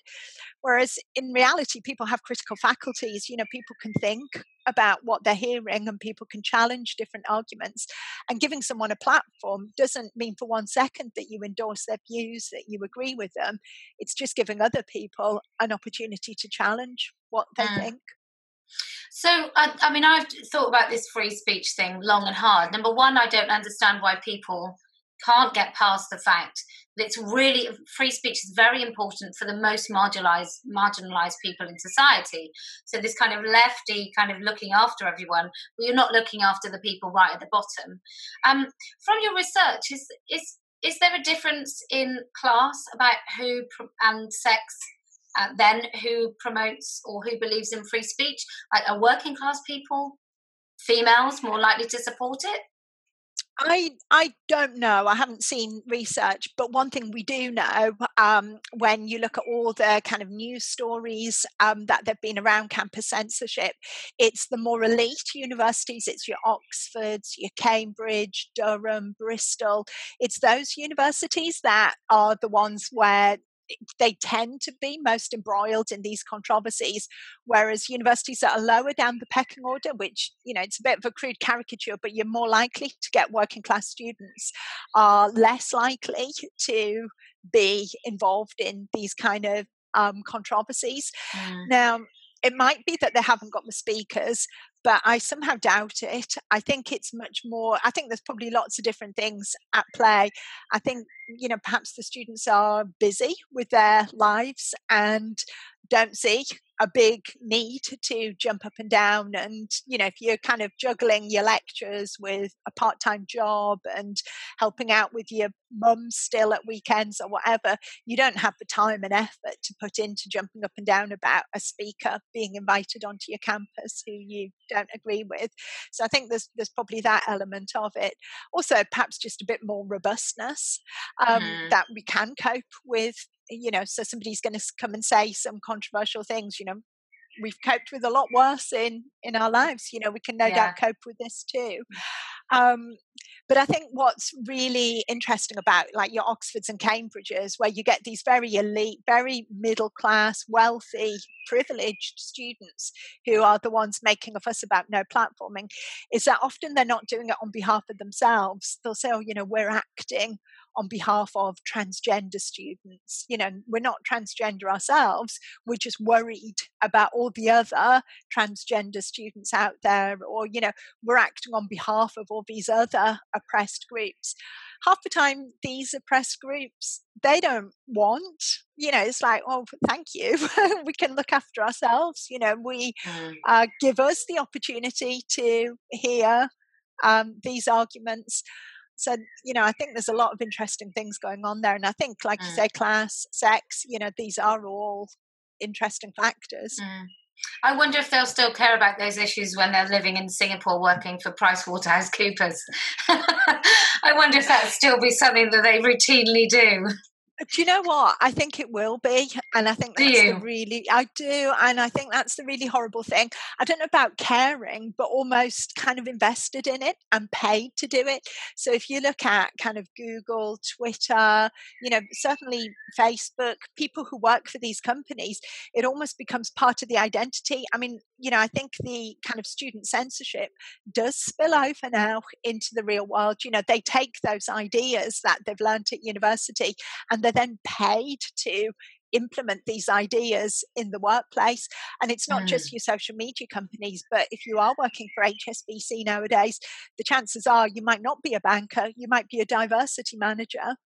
Whereas in reality, people have critical faculties. You know, people can think about what they're hearing and people can challenge different arguments. And giving someone a platform doesn't mean for one second that you endorse their views, that you agree with them. It's just giving other people an opportunity to challenge what they mm. think.
So, I, I, mean, I've thought about this free speech thing long and hard. Number one, I don't understand why people can't get past the fact that it's really free speech is very important for the most marginalized marginalized people in society. So this kind of lefty kind of looking after everyone, well, you're not looking after the people right at the bottom. Um, from your research, is is is there a difference in class about who and sex uh, then who promotes or who believes in free speech? Like, are working class people, females, more likely to support it?
I I don't know. I haven't seen research, but one thing we do know um, when you look at all the kind of news stories um, that have been around campus censorship, it's the more elite universities. It's your Oxfords, your Cambridge, Durham, Bristol. It's those universities that are the ones where they tend to be most embroiled in these controversies, whereas universities that are lower down the pecking order, which, you know, it's a bit of a crude caricature, but you're more likely to get working class students, are less likely to be involved in these kind of um, controversies. Mm. Now, it might be that they haven't got the speakers, but I somehow doubt it. I think it's much more, I think there's probably lots of different things at play. I think, you know, perhaps the students are busy with their lives and don't see a big need to jump up and down and you know if you're kind of juggling your lectures with a part-time job and helping out with your mum still at weekends or whatever you don't have the time and effort to put into jumping up and down about a speaker being invited onto your campus who you don't agree with so i think there's there's probably that element of it also perhaps just a bit more robustness um, mm. that we can cope with you know, so somebody's going to come and say some controversial things, you know, we've coped with a lot worse in in our lives you know we can no yeah. doubt cope with this too um, but i think what's really interesting about like your oxfords and cambridges where you get these very elite very middle class wealthy privileged students who are the ones making a fuss about no platforming is that often they're not doing it on behalf of themselves they'll say oh you know we're acting on behalf of transgender students. You know, we're not transgender ourselves, we're just worried about all the other transgender students out there, or, you know, we're acting on behalf of all these other oppressed groups. Half the time, these oppressed groups, they don't want, you know, it's like, oh, thank you. we can look after ourselves. You know, we mm. uh, give us the opportunity to hear um, these arguments so you know i think there's a lot of interesting things going on there and i think like mm. you say class sex you know these are all interesting factors mm.
I wonder if they'll still care about those issues when they're living in Singapore working for PricewaterhouseCoopers. I wonder if that'll still be something that they routinely do.
Do you know what? I think it will be, and I think that's the really I do, and I think that's the really horrible thing. I don't know about caring, but almost kind of invested in it and paid to do it. So if you look at kind of Google, Twitter, you know, certainly Facebook, people who work for these companies, it almost becomes part of the identity. I mean, you know, I think the kind of student censorship does spill over now into the real world. You know, they take those ideas that they've learned at university and they're then paid to implement these ideas in the workplace. And it's not mm. just your social media companies, but if you are working for HSBC nowadays, the chances are you might not be a banker, you might be a diversity manager.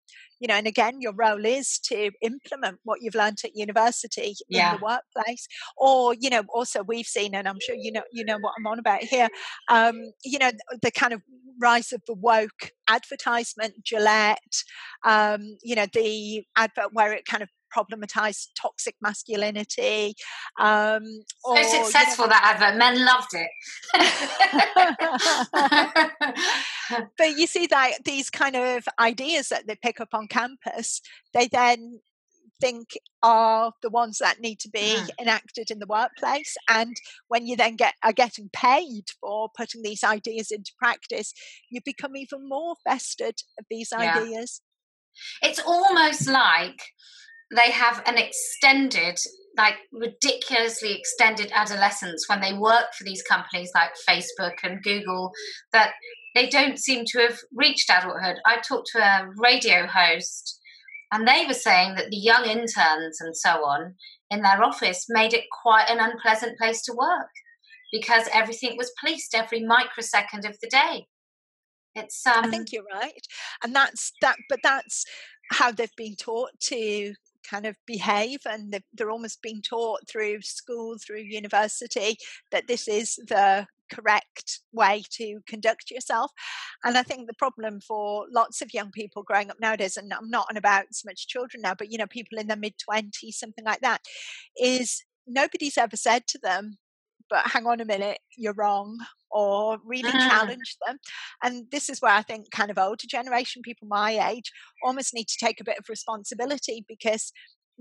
You know, and again, your role is to implement what you've learned at university yeah. in the workplace. Or, you know, also we've seen, and I'm sure you know, you know what I'm on about here. Um, you know, the kind of rise of the woke advertisement, Gillette, um, you know, the advert where it kind of problematized toxic masculinity. Um,
so or, successful you know, that advert, men loved
it. but you see that these kind of ideas that they pick up on campus, they then think are the ones that need to be mm. enacted in the workplace and when you then get are getting paid for putting these ideas into practice you become even more vested of these yeah. ideas
it's almost like they have an extended like ridiculously extended adolescence when they work for these companies like facebook and google that they don't seem to have reached adulthood. I talked to a radio host and they were saying that the young interns and so on in their office made it quite an unpleasant place to work because everything was policed every microsecond of the day. It's um
i think you're right and that's that but that's how they've been taught to kind of behave and they're almost being taught through school through university that this is the correct way to conduct yourself. And i think the problem for lots of young people growing up nowadays and i'm not on about so much children now but you know people in their mid 20s something like that is nobody's ever said to them but hang on a minute, you're wrong, or really uh. challenge them. And this is where I think kind of older generation people my age almost need to take a bit of responsibility because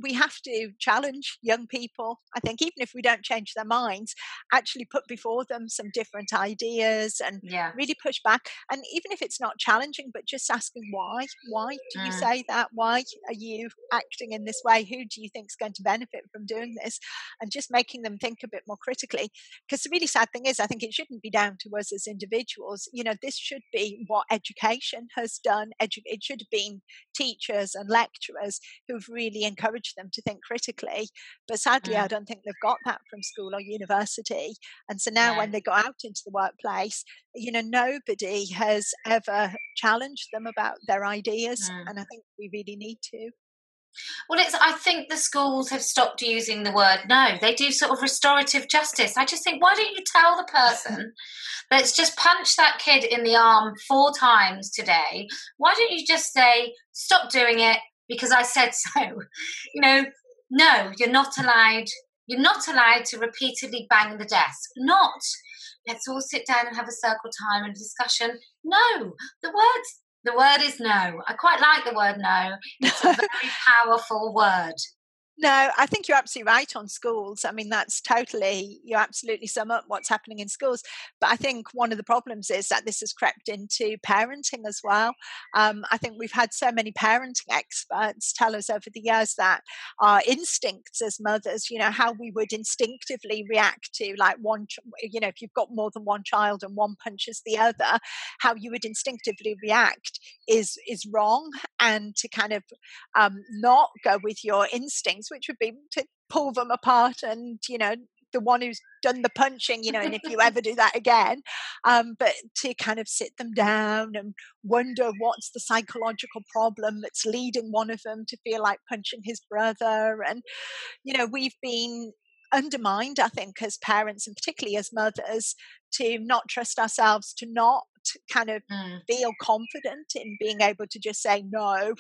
we have to challenge young people. I think even if we don't change their minds, actually put before them some different ideas and yeah. really push back. And even if it's not challenging, but just asking why, why do you mm. say that? Why are you acting in this way? Who do you think is going to benefit from doing this? And just making them think a bit more critically. Because the really sad thing is, I think it shouldn't be down to us as individuals. You know, this should be what education has done. Edu- it should have been teachers and lecturers who've really encouraged them to think critically. But sadly, mm. I don't think they've got that from school or university. And so now, when they go out into the workplace, you know, nobody has ever challenged them about their ideas. Mm. And I think we really need to.
Well, it's. I think the schools have stopped using the word no. They do sort of restorative justice. I just think, why don't you tell the person that's just punched that kid in the arm four times today? Why don't you just say, stop doing it because I said so? You know, no, you're not allowed. You're not allowed to repeatedly bang the desk. Not. Let's all sit down and have a circle time and discussion. No, the words the word is no. I quite like the word no. It's a very powerful word.
No, I think you're absolutely right on schools. I mean, that's totally, you absolutely sum up what's happening in schools. But I think one of the problems is that this has crept into parenting as well. Um, I think we've had so many parenting experts tell us over the years that our instincts as mothers, you know, how we would instinctively react to like one, you know, if you've got more than one child and one punches the other, how you would instinctively react is is wrong. And to kind of um, not go with your instincts which would be to pull them apart and, you know, the one who's done the punching, you know, and if you ever do that again, um, but to kind of sit them down and wonder what's the psychological problem that's leading one of them to feel like punching his brother. And, you know, we've been undermined, I think, as parents and particularly as mothers, to not trust ourselves, to not kind of mm. feel confident in being able to just say no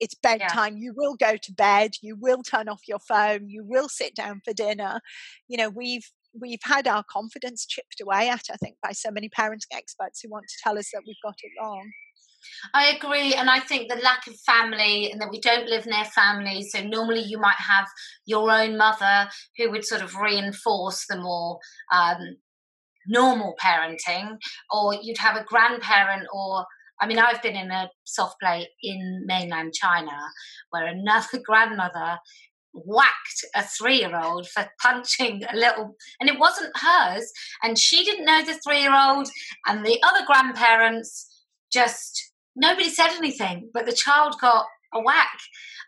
it's bedtime yeah. you will go to bed you will turn off your phone you will sit down for dinner you know we've we've had our confidence chipped away at i think by so many parenting experts who want to tell us that we've got it wrong
I agree, and I think the lack of family and that we don't live near family. So normally you might have your own mother who would sort of reinforce the more um, normal parenting, or you'd have a grandparent or I mean, I've been in a soft play in mainland China where another grandmother whacked a three year old for punching a little, and it wasn't hers, and she didn't know the three year old, and the other grandparents just nobody said anything, but the child got a whack.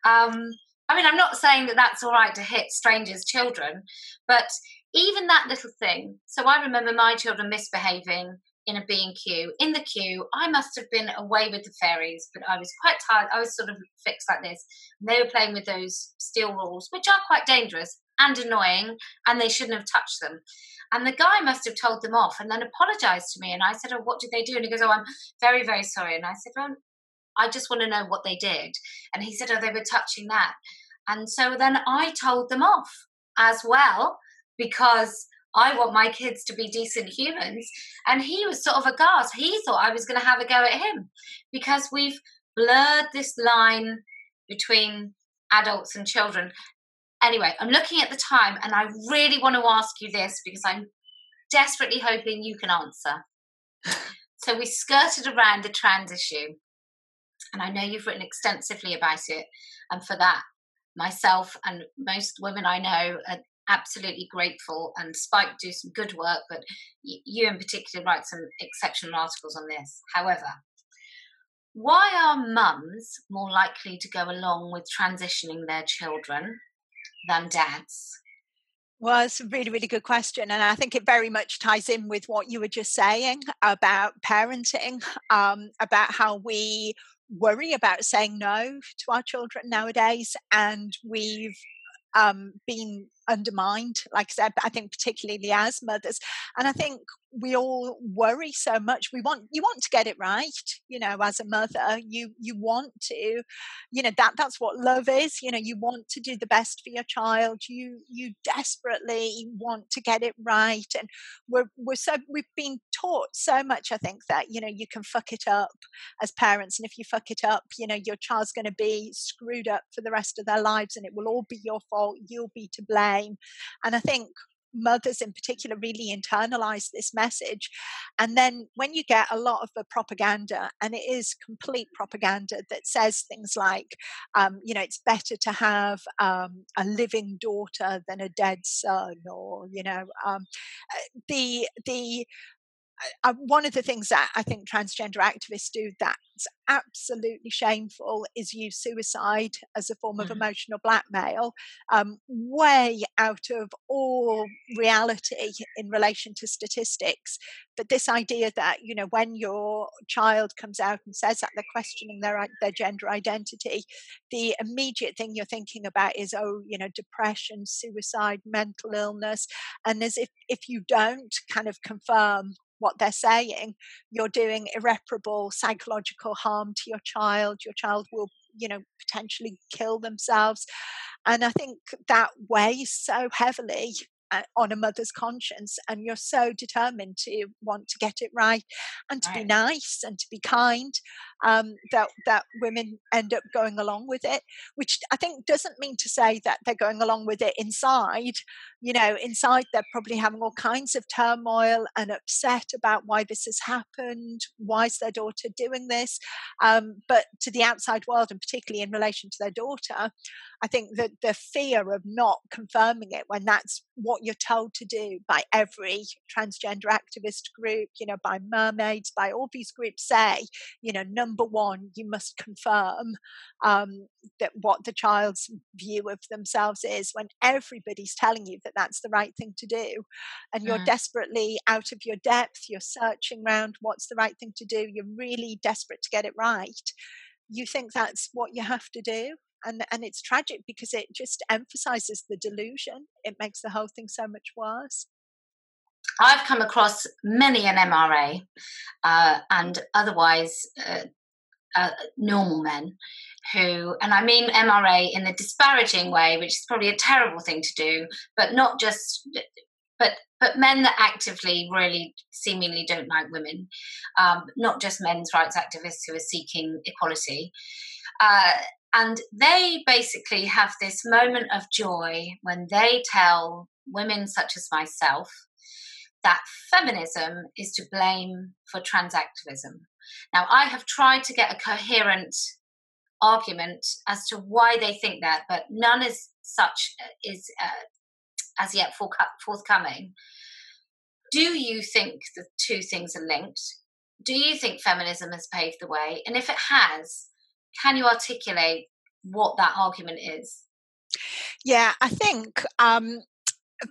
Um, I mean, I'm not saying that that's all right to hit strangers' children, but even that little thing. So I remember my children misbehaving in a B&Q. In the queue, I must have been away with the fairies, but I was quite tired. I was sort of fixed like this. And they were playing with those steel rules, which are quite dangerous and annoying, and they shouldn't have touched them. And the guy must have told them off and then apologized to me. And I said, Oh, what did they do? And he goes, Oh, I'm very, very sorry. And I said, Oh, I just want to know what they did. And he said, Oh, they were touching that. And so then I told them off as well because I want my kids to be decent humans. And he was sort of aghast. He thought I was going to have a go at him because we've blurred this line between adults and children. Anyway, I'm looking at the time and I really want to ask you this because I'm desperately hoping you can answer. so we skirted around the trans issue. And I know you've written extensively about it. And for that, myself and most women I know are absolutely grateful. And Spike do some good work, but you in particular write some exceptional articles on this. However, why are mums more likely to go along with transitioning their children than dads?
Well, it's a really, really good question. And I think it very much ties in with what you were just saying about parenting, um, about how we worry about saying no to our children nowadays. And we've um, been undermined, like I said, but I think particularly as mothers. And I think we all worry so much. We want you want to get it right, you know, as a mother. You you want to, you know, that that's what love is. You know, you want to do the best for your child. You you desperately want to get it right. And we're we're so we've been taught so much, I think, that, you know, you can fuck it up as parents. And if you fuck it up, you know, your child's gonna be screwed up for the rest of their lives and it will all be your fault. You'll be to blame. And I think mothers in particular really internalize this message. And then when you get a lot of the propaganda, and it is complete propaganda that says things like, um, you know, it's better to have um, a living daughter than a dead son, or you know, um, uh, the the uh, one of the things that I think transgender activists do that's absolutely shameful is use suicide as a form of mm. emotional blackmail, um, way out of all reality in relation to statistics. But this idea that you know when your child comes out and says that they're questioning their their gender identity, the immediate thing you're thinking about is oh you know depression, suicide, mental illness, and as if if you don't kind of confirm what they're saying, you're doing irreparable psychological harm to your child. Your child will, you know, potentially kill themselves. And I think that weighs so heavily uh, on a mother's conscience and you're so determined to want to get it right and to right. be nice and to be kind um, that that women end up going along with it which i think doesn't mean to say that they're going along with it inside you know inside they're probably having all kinds of turmoil and upset about why this has happened why is their daughter doing this um, but to the outside world and particularly in relation to their daughter i think that the fear of not confirming it when that's what you're told to do by every transgender activist group, you know, by mermaids, by all these groups say, you know, number one, you must confirm um, that what the child's view of themselves is when everybody's telling you that that's the right thing to do. And you're mm. desperately out of your depth, you're searching around what's the right thing to do, you're really desperate to get it right. You think that's what you have to do and and it's tragic because it just emphasizes the delusion it makes the whole thing so much worse
I've come across many an MRA uh, and otherwise uh, uh, normal men who, and I mean MRA in the disparaging way, which is probably a terrible thing to do, but not just, but but men that actively really seemingly don't like women, um, not just men's rights activists who are seeking equality. Uh, and they basically have this moment of joy when they tell women such as myself that feminism is to blame for trans activism. Now, I have tried to get a coherent argument as to why they think that, but none is such is uh, as yet forthcoming. Do you think the two things are linked? Do you think feminism has paved the way? And if it has, can you articulate what that argument is?
Yeah, I think um,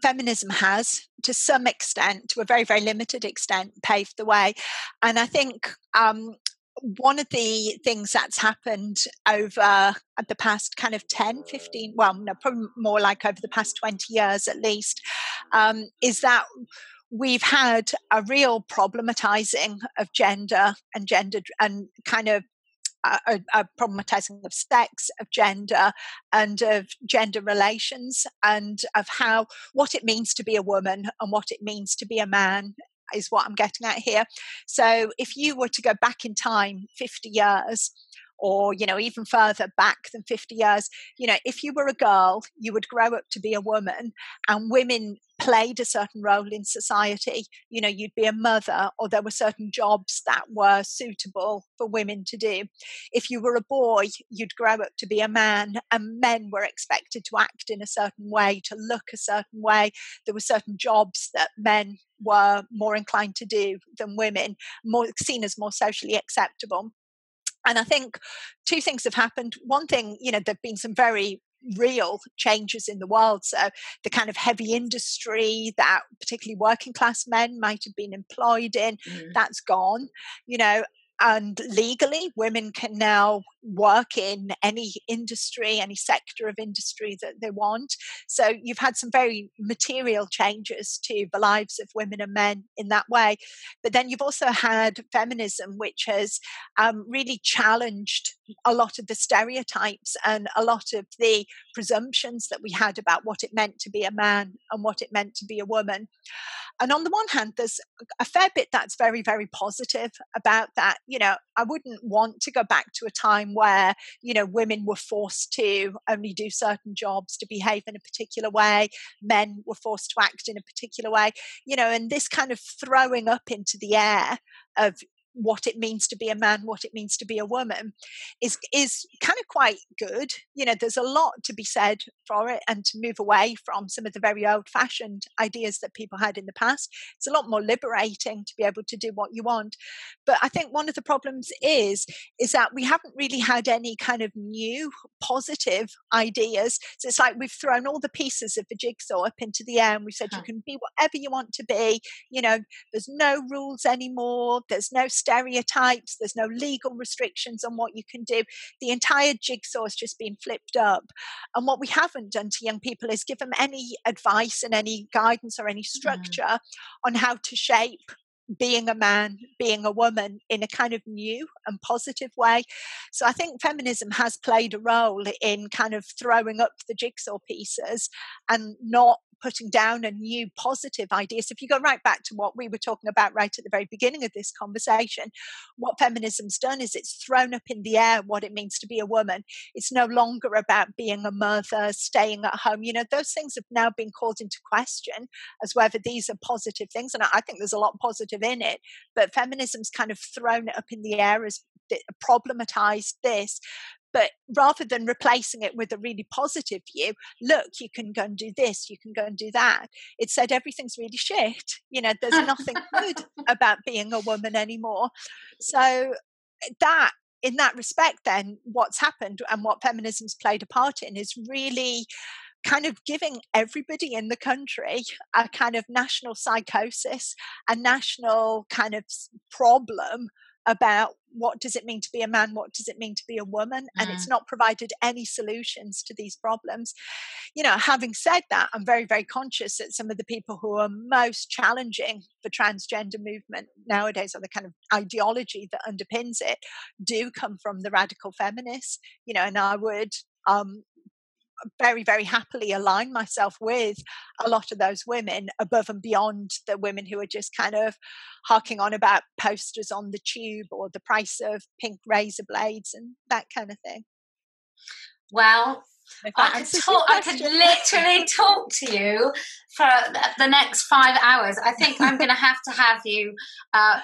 feminism has, to some extent, to a very, very limited extent, paved the way. And I think um, one of the things that's happened over the past kind of 10, 15, well, no, probably more like over the past 20 years at least, um, is that we've had a real problematizing of gender and gender and kind of a, a, problematizing of sex, of gender, and of gender relations, and of how what it means to be a woman and what it means to be a man is what I'm getting at here. So, if you were to go back in time 50 years, or you know even further back than 50 years you know if you were a girl you would grow up to be a woman and women played a certain role in society. You know you'd be a mother or there were certain jobs that were suitable for women to do. If you were a boy you'd grow up to be a man and men were expected to act in a certain way to look a certain way. There were certain jobs that men were more inclined to do than women more seen as more socially acceptable and I think two things have happened. One thing, you know, there have been some very real changes in the world. So the kind of heavy industry that particularly working class men might have been employed in, mm. that's gone. You know, and legally women can now work in any industry, any sector of industry that they want. So you've had some very material changes to the lives of women and men in that way. But then you've also had feminism, which has um, really challenged a lot of the stereotypes and a lot of the presumptions that we had about what it meant to be a man and what it meant to be a woman. And on the one hand, there's a fair bit that's very, very positive about that. You know, I wouldn't want to go back to a time where, you know, women were forced to only do certain jobs, to behave in a particular way, men were forced to act in a particular way, you know, and this kind of throwing up into the air of what it means to be a man, what it means to be a woman, is is kind of quite good. You know, there's a lot to be said for it, and to move away from some of the very old-fashioned ideas that people had in the past. It's a lot more liberating to be able to do what you want. But I think one of the problems is is that we haven't really had any kind of new positive ideas. So it's like we've thrown all the pieces of the jigsaw up into the air, and we said huh. you can be whatever you want to be. You know, there's no rules anymore. There's no stereotypes, there's no legal restrictions on what you can do. The entire jigsaw has just been flipped up. And what we haven't done to young people is give them any advice and any guidance or any mm. structure on how to shape being a man, being a woman in a kind of new and positive way. So I think feminism has played a role in kind of throwing up the jigsaw pieces and not putting down a new positive idea. So if you go right back to what we were talking about right at the very beginning of this conversation, what feminism's done is it's thrown up in the air what it means to be a woman. It's no longer about being a mother, staying at home. You know, those things have now been called into question as whether these are positive things. And I think there's a lot positive in it, but feminism's kind of thrown it up in the air as problematized this but rather than replacing it with a really positive view, look, you can go and do this, you can go and do that. It said everything's really shit. You know, there's nothing good about being a woman anymore. So eh, that in that respect, then what's happened and what feminism's played a part in is really kind of giving everybody in the country a kind of national psychosis, a national kind of problem about what does it mean to be a man what does it mean to be a woman and it's mm. not provided any solutions to these problems you know having said that i'm very very conscious that some of the people who are most challenging the transgender movement nowadays or the kind of ideology that underpins it do come from the radical feminists you know and i would um, very, very happily align myself with a lot of those women above and beyond the women who are just kind of harking on about posters on the tube or the price of pink razor blades and that kind of thing.
Well, I could, talk, I could literally talk to you for the next five hours. I think I'm going to have to have you uh,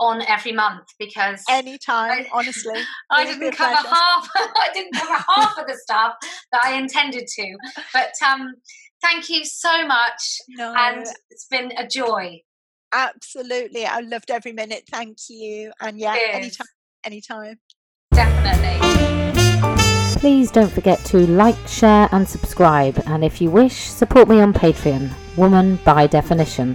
on every month because
anytime I, honestly
i didn't cover pleasure. half i didn't cover half of the stuff that i intended to but um thank you so much no. and it's been a joy
absolutely i loved every minute thank you and yeah anytime anytime
definitely
Please don't forget to like, share, and subscribe. And if you wish, support me on Patreon, Woman by Definition.